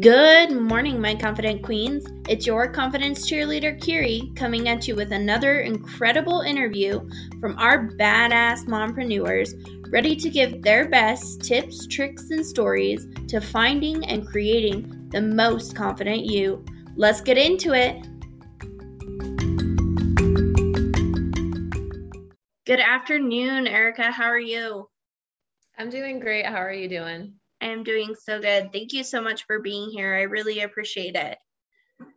Good morning, my confident queens. It's your confidence cheerleader, Kyrie, coming at you with another incredible interview from our badass mompreneurs, ready to give their best tips, tricks, and stories to finding and creating the most confident you. Let's get into it. Good afternoon, Erica. How are you? I'm doing great. How are you doing? Am doing so good. Thank you so much for being here. I really appreciate it.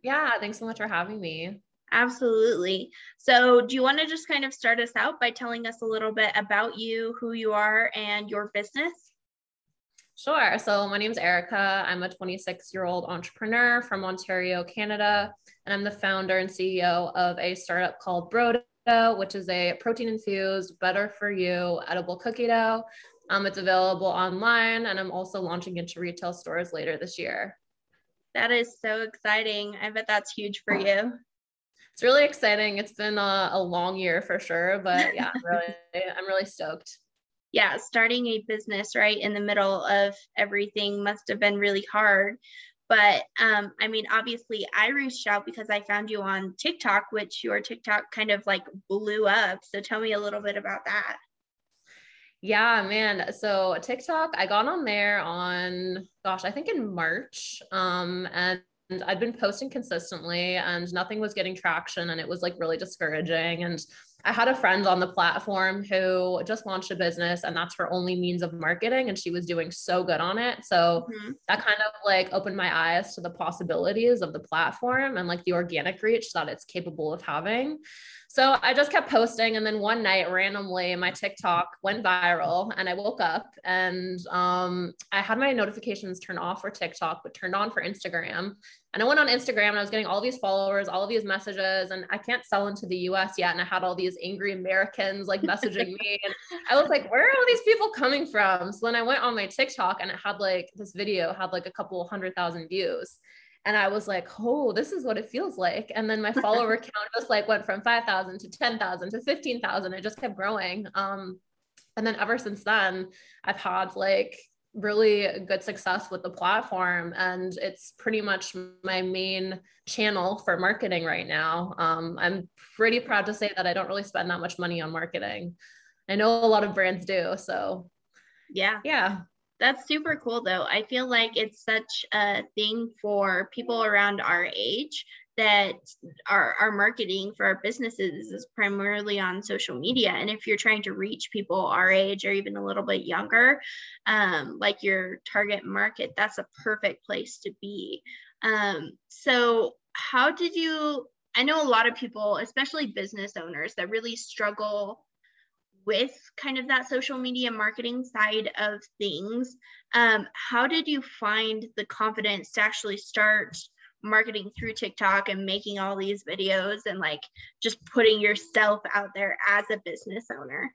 Yeah, thanks so much for having me. Absolutely. So, do you want to just kind of start us out by telling us a little bit about you, who you are, and your business? Sure. So, my name is Erica. I'm a 26 year old entrepreneur from Ontario, Canada, and I'm the founder and CEO of a startup called Brodough, which is a protein infused, better for you edible cookie dough um, it's available online, and I'm also launching into retail stores later this year. That is so exciting. I bet that's huge for you. It's really exciting. It's been a, a long year for sure, but yeah, I'm really, I'm really stoked. Yeah, starting a business right in the middle of everything must have been really hard. But um, I mean, obviously, I reached out because I found you on TikTok, which your TikTok kind of like blew up. So tell me a little bit about that. Yeah, man. So TikTok, I got on there on, gosh, I think in March. Um, and I'd been posting consistently and nothing was getting traction and it was like really discouraging. And I had a friend on the platform who just launched a business and that's her only means of marketing and she was doing so good on it. So mm-hmm. that kind of like opened my eyes to the possibilities of the platform and like the organic reach that it's capable of having. So I just kept posting. And then one night, randomly, my TikTok went viral and I woke up and um, I had my notifications turned off for TikTok, but turned on for Instagram. And I went on Instagram and I was getting all these followers, all of these messages, and I can't sell into the US yet. And I had all these angry Americans like messaging me. And I was like, where are all these people coming from? So then I went on my TikTok and it had like this video had like a couple hundred thousand views and I was like, oh, this is what it feels like. And then my follower count just like went from 5,000 to 10,000 to 15,000. It just kept growing. Um, and then ever since then, I've had like really good success with the platform. And it's pretty much my main channel for marketing right now. Um, I'm pretty proud to say that I don't really spend that much money on marketing. I know a lot of brands do. So, yeah. Yeah. That's super cool though. I feel like it's such a thing for people around our age that our, our marketing for our businesses is primarily on social media. And if you're trying to reach people our age or even a little bit younger, um, like your target market, that's a perfect place to be. Um, so, how did you? I know a lot of people, especially business owners, that really struggle with kind of that social media marketing side of things. Um, how did you find the confidence to actually start marketing through TikTok and making all these videos and like just putting yourself out there as a business owner?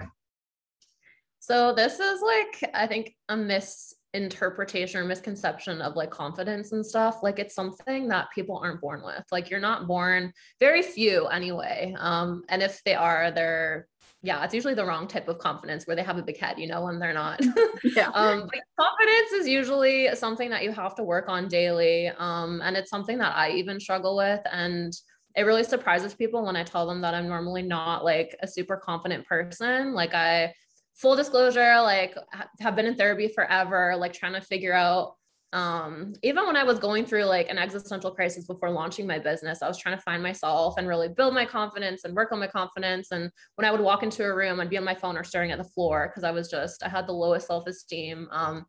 So, this is like, I think, a misinterpretation or misconception of like confidence and stuff. Like, it's something that people aren't born with. Like, you're not born, very few anyway. Um, and if they are, they're yeah, it's usually the wrong type of confidence where they have a big head, you know, when they're not. yeah. Um, but confidence is usually something that you have to work on daily. Um, and it's something that I even struggle with. And it really surprises people when I tell them that I'm normally not like a super confident person. Like I full disclosure, like have been in therapy forever, like trying to figure out um even when i was going through like an existential crisis before launching my business i was trying to find myself and really build my confidence and work on my confidence. And when i would walk into a room i'd be on my phone or staring at the floor because i was just i had the lowest self-esteem. Um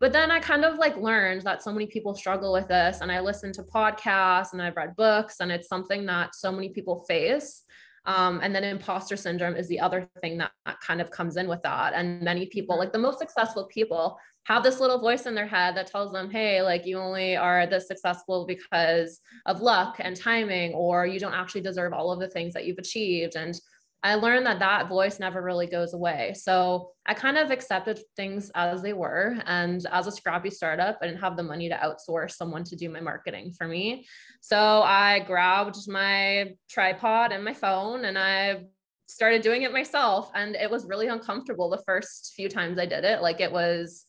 but then i kind of like learned that so many people struggle with this and i listened to podcasts and i've read books and it's something that so many people face. Um, and then imposter syndrome is the other thing that, that kind of comes in with that. And many people, like the most successful people, have this little voice in their head that tells them, hey, like you only are this successful because of luck and timing, or you don't actually deserve all of the things that you've achieved. And I learned that that voice never really goes away. So I kind of accepted things as they were. And as a scrappy startup, I didn't have the money to outsource someone to do my marketing for me. So I grabbed my tripod and my phone and I started doing it myself. And it was really uncomfortable the first few times I did it. Like it was,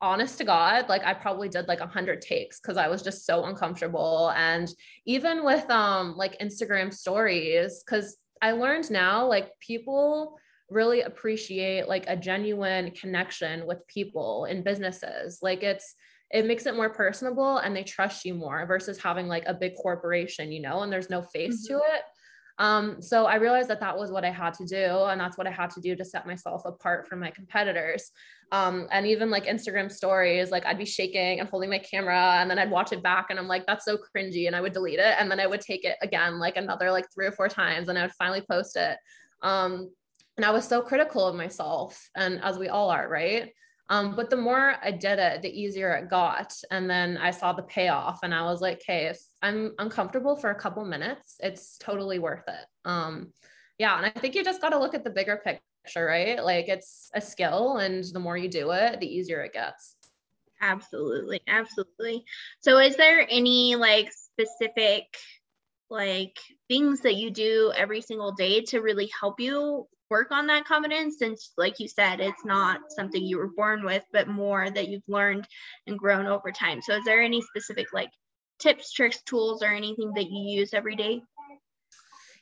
honest to God, like I probably did like a hundred takes because I was just so uncomfortable. And even with um like Instagram stories, because I learned now like people really appreciate like a genuine connection with people in businesses. Like it's it makes it more personable and they trust you more versus having like a big corporation, you know, and there's no face mm-hmm. to it. Um, so I realized that that was what I had to do, and that's what I had to do to set myself apart from my competitors. Um, and even like Instagram stories, like I'd be shaking and holding my camera, and then I'd watch it back, and I'm like, that's so cringy, and I would delete it, and then I would take it again, like another like three or four times, and I would finally post it. Um, and I was so critical of myself, and as we all are, right? Um, but the more I did it, the easier it got. And then I saw the payoff and I was like, okay, if I'm uncomfortable for a couple minutes, it's totally worth it. Um, yeah. And I think you just got to look at the bigger picture, right? Like it's a skill and the more you do it, the easier it gets. Absolutely. Absolutely. So is there any like specific like things that you do every single day to really help you work on that confidence since like you said it's not something you were born with but more that you've learned and grown over time. So is there any specific like tips tricks tools or anything that you use every day?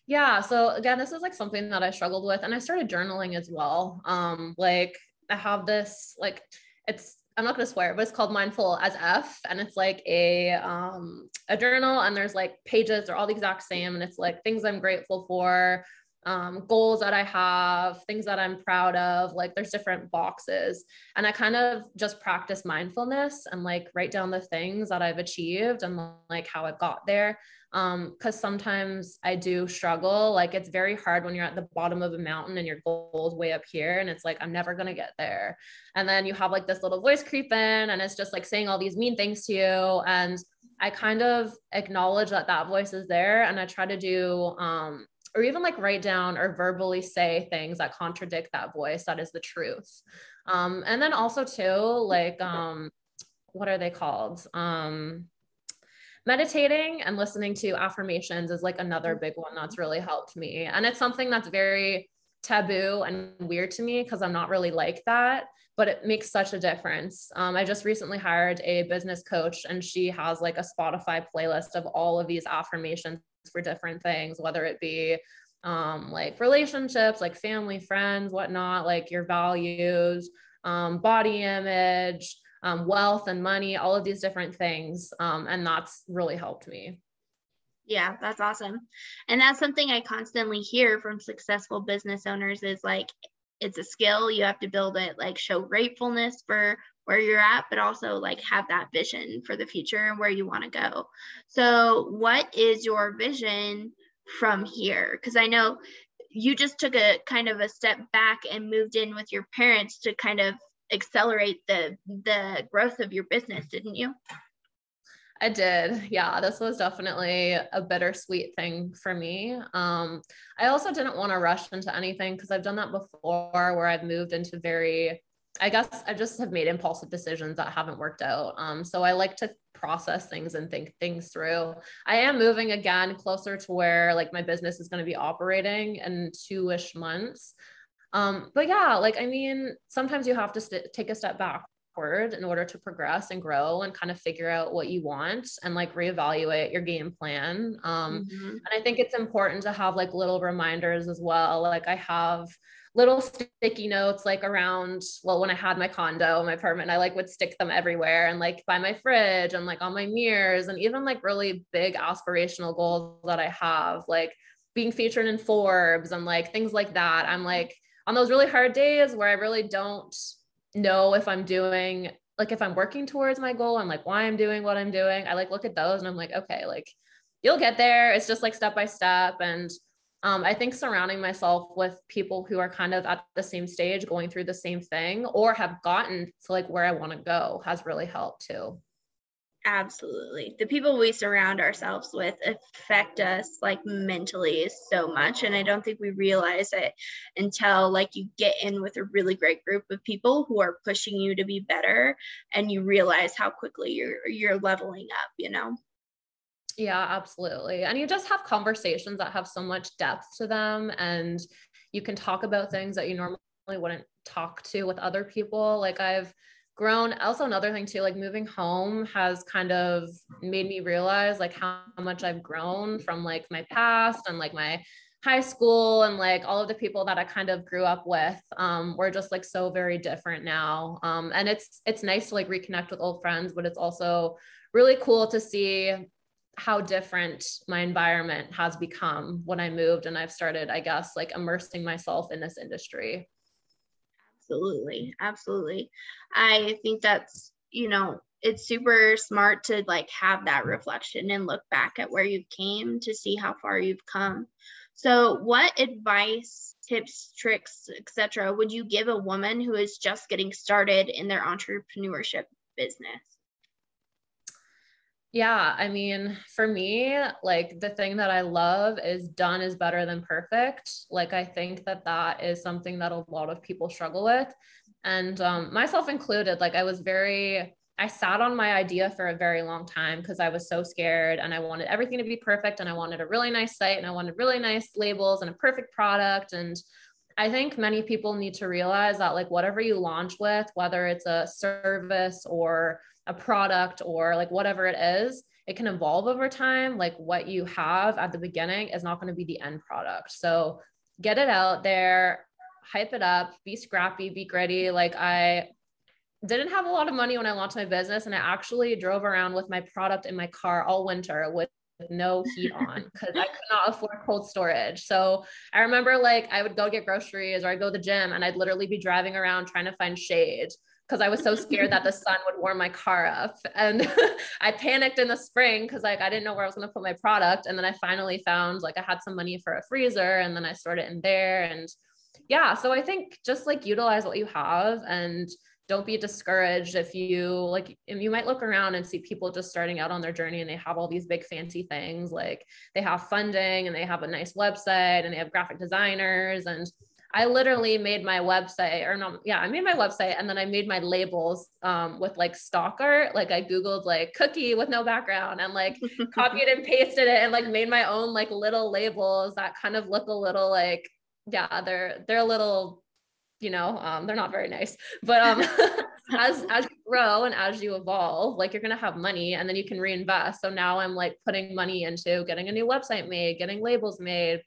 Yeah so again this is like something that i struggled with and i started journaling as well. Um like i have this like it's I'm not gonna swear, but it's called Mindful as F, and it's like a um a journal, and there's like pages, they're all the exact same, and it's like things I'm grateful for, um, goals that I have, things that I'm proud of. Like there's different boxes. And I kind of just practice mindfulness and like write down the things that I've achieved and like how I got there. Um, cause sometimes I do struggle. Like it's very hard when you're at the bottom of a mountain and your goal is way up here and it's like, I'm never going to get there. And then you have like this little voice creep in and it's just like saying all these mean things to you. And I kind of acknowledge that that voice is there and I try to do um, or even like write down or verbally say things that contradict that voice that is the truth. Um, and then also too like um, what are they called? Um, meditating and listening to affirmations is like another big one that's really helped me. And it's something that's very taboo and weird to me because i'm not really like that but it makes such a difference. Um, i just recently hired a business coach and she has like a spotify playlist of all of these affirmations for different things, whether it be um, like relationships, like family, friends, whatnot, like your values, um, body image, um, wealth and money, all of these different things. Um, and that's really helped me. Yeah, that's awesome. And that's something I constantly hear from successful business owners is like, it's a skill, you have to build it, like show gratefulness for where you're at, but also like have that vision for the future and where you want to go. So, what is your vision from here? Because I know you just took a kind of a step back and moved in with your parents to kind of accelerate the the growth of your business, didn't you? I did. Yeah, this was definitely a bittersweet thing for me. Um, I also didn't want to rush into anything because I've done that before where I've moved into very I guess I just have made impulsive decisions that haven't worked out. Um, so I like to process things and think things through. I am moving again closer to where like my business is going to be operating in two ish months. Um, but yeah, like I mean, sometimes you have to st- take a step backward in order to progress and grow and kind of figure out what you want and like reevaluate your game plan. Um, mm-hmm. And I think it's important to have like little reminders as well. Like I have little sticky notes like around well when i had my condo my apartment i like would stick them everywhere and like by my fridge and like on my mirrors and even like really big aspirational goals that i have like being featured in forbes and like things like that i'm like on those really hard days where i really don't know if i'm doing like if i'm working towards my goal and like why i'm doing what i'm doing. I like look at those and i'm like okay like you'll get there. It's just like step by step. And um, I think surrounding myself with people who are kind of at the same stage, going through the same thing, or have gotten to like where I want to go has really helped too. Absolutely. The people we surround ourselves with affect us like mentally so much. And I don't think we realize it until like you get in with a really great group of people who are pushing you to be better and you realize how quickly you're you're leveling up, you know? Yeah, absolutely. And you just have conversations that have so much depth to them and you can talk about things that you normally wouldn't talk to with other people. Like I've grown also another thing too like moving home has kind of made me realize like how much i've grown from like my past and like my high school and like all of the people that I kind of grew up with um, were just like so very different now. Um, and it's it's nice to like reconnect with old friends, but it's also really cool to see how different my environment has become when I moved and I've started, I guess, like immersing myself in this industry. Absolutely. Absolutely. I think that's, you know, it's super smart to like have that reflection and look back at where you came to see how far you've come. So, what advice, tips, tricks, etc., would you give a woman who is just getting started in their entrepreneurship business? Yeah, I mean, for me, like the thing that I love is done is better than perfect. Like, I think that that is something that a lot of people struggle with. And um, myself included, like, I was very, I sat on my idea for a very long time because I was so scared and I wanted everything to be perfect and I wanted a really nice site and I wanted really nice labels and a perfect product. And I think many people need to realize that, like, whatever you launch with, whether it's a service or a product or like whatever it is, it can evolve over time. Like, what you have at the beginning is not going to be the end product. So, get it out there, hype it up, be scrappy, be gritty. Like, I didn't have a lot of money when I launched my business, and I actually drove around with my product in my car all winter with no heat on because I could not afford cold storage. So I remember like I would go get groceries or I'd go to the gym and I'd literally be driving around trying to find shade because I was so scared that the sun would warm my car up. And I panicked in the spring because like I didn't know where I was going to put my product. And then I finally found like I had some money for a freezer and then I stored it in there. And yeah, so I think just like utilize what you have and don't be discouraged if you like you might look around and see people just starting out on their journey and they have all these big fancy things like they have funding and they have a nice website and they have graphic designers and I literally made my website or not yeah I made my website and then I made my labels um, with like stock art. Like I googled like cookie with no background and like copied and pasted it and like made my own like little labels that kind of look a little like yeah they're they're a little you know um, they're not very nice. But um as as you grow and as you evolve like you're going to have money and then you can reinvest. So now i'm like putting money into getting a new website made getting labels made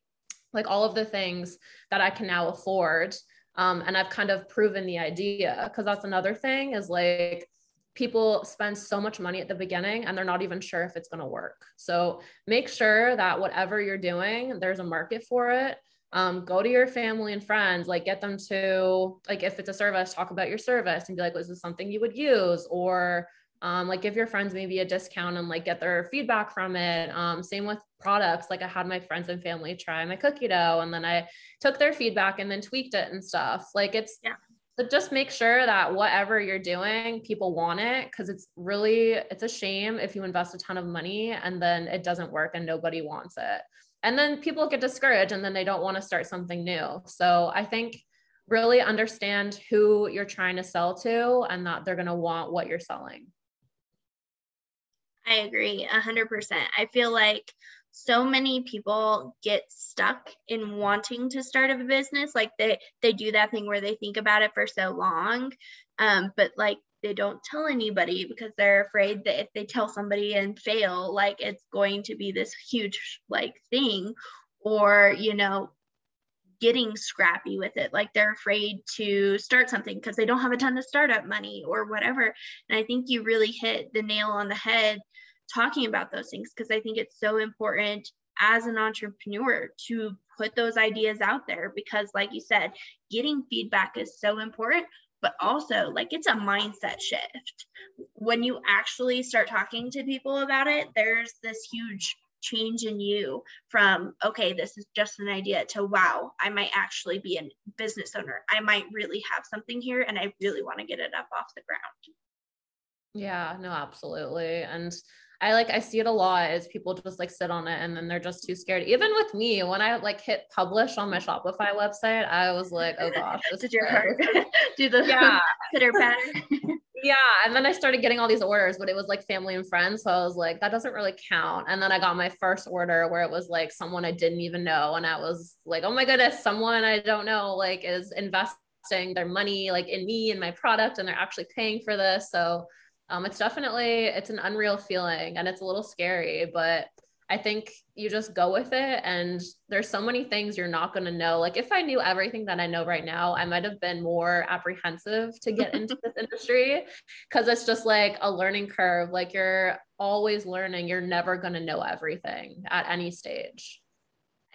like all of the things that i can now afford um, and i've kind of proven the idea because that's another thing is like people spend so much money at the beginning and they're not even sure if it's going to work so make sure that whatever you're doing there's a market for it um, go to your family and friends, like get them to, like, if it's a service, talk about your service and be like, was this something you would use? Or um, like give your friends maybe a discount and like get their feedback from it. Um, same with products. Like I had my friends and family try my cookie dough and then I took their feedback and then tweaked it and stuff. Like it's, yeah. But just make sure that whatever you're doing, people want it because it's really it's a shame if you invest a ton of money and then it doesn't work and nobody wants it and then people get discouraged and then they don't want to start something new so i think really understand who you're trying to sell to and that they're going to want what you're selling i agree 100% i feel like so many people get stuck in wanting to start a business like they they do that thing where they think about it for so long um, but like they don't tell anybody because they're afraid that if they tell somebody and fail like it's going to be this huge like thing or you know getting scrappy with it. Like they're afraid to start something because they don't have a ton of startup money or whatever. And i think you really hit the nail on the head talking about those things because i think it's so important as an entrepreneur to put those ideas out there because like you said getting feedback is so important but also like it's a mindset shift. When you actually start talking to people about it there's this huge change in you from okay this is just an idea to wow i might actually be a business owner. I might really have something here and i really want to get it up off the ground. Yeah no absolutely and I like I see it a lot is people just like sit on it and then they're just too scared. Even with me, when I like hit publish on my Shopify website, I was like, oh gosh, this did your heart do the yeah. pitter patter? yeah. And then I started getting all these orders, but it was like family and friends. So I was like, that doesn't really count. And then I got my first order where it was like someone I didn't even know. And I was like, oh my goodness, someone I don't know like is investing investing their money like in me and my product and they're actually paying for this. So um, it's definitely it's an unreal feeling and it's a little scary, but I think you just go with it. And there's so many things you're not going to know. Like, if I knew everything that I know right now, I might have been more apprehensive to get into this industry because it's just like a learning curve. Like, you're always learning, you're never going to know everything at any stage.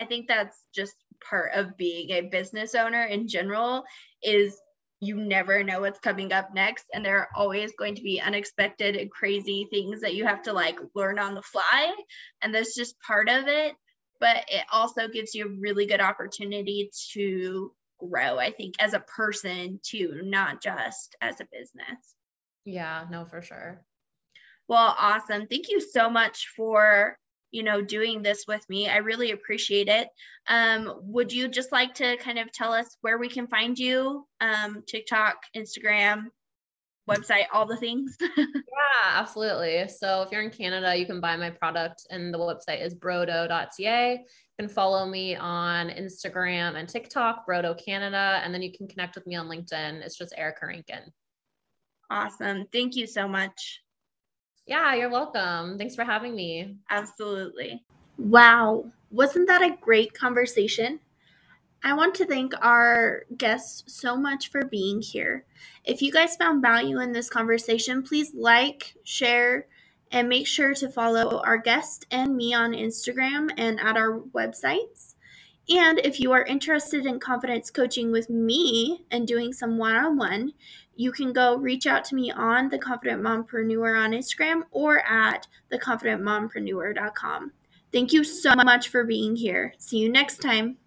I think that's just part of being a business owner in general is you never know what's coming up next and there are always going to be unexpected and crazy things that you have to like learn on the fly and that's just part of it but it also gives you a really good opportunity to grow i think as a person too not just as a business. Yeah no for sure. Well awesome. Thank you so much for you know, doing this with me. I really appreciate it. Um, would you just like to kind of tell us where we can find you? Um, TikTok, Instagram, website, all the things? yeah, absolutely. So if you're in Canada, you can buy my product and the website is brodough.ca. You can follow me on Instagram and TikTok, Brodough Canada, and then you can connect with me on LinkedIn. It's just Erica Rankin. Awesome. Thank you so much. Yeah, you're welcome. Thanks for having me. Absolutely. Wow. Wasn't that a great conversation? I want to thank our guests so much for being here. If you guys found value in this conversation, please like, share, and make sure to follow our guest and me on Instagram and at our websites. And if you are interested in confidence coaching with me and doing some one on one, you can go reach out to me on the Confident Mompreneur on Instagram or at theconfidentmompreneur.com. Thank you so much for being here. See you next time.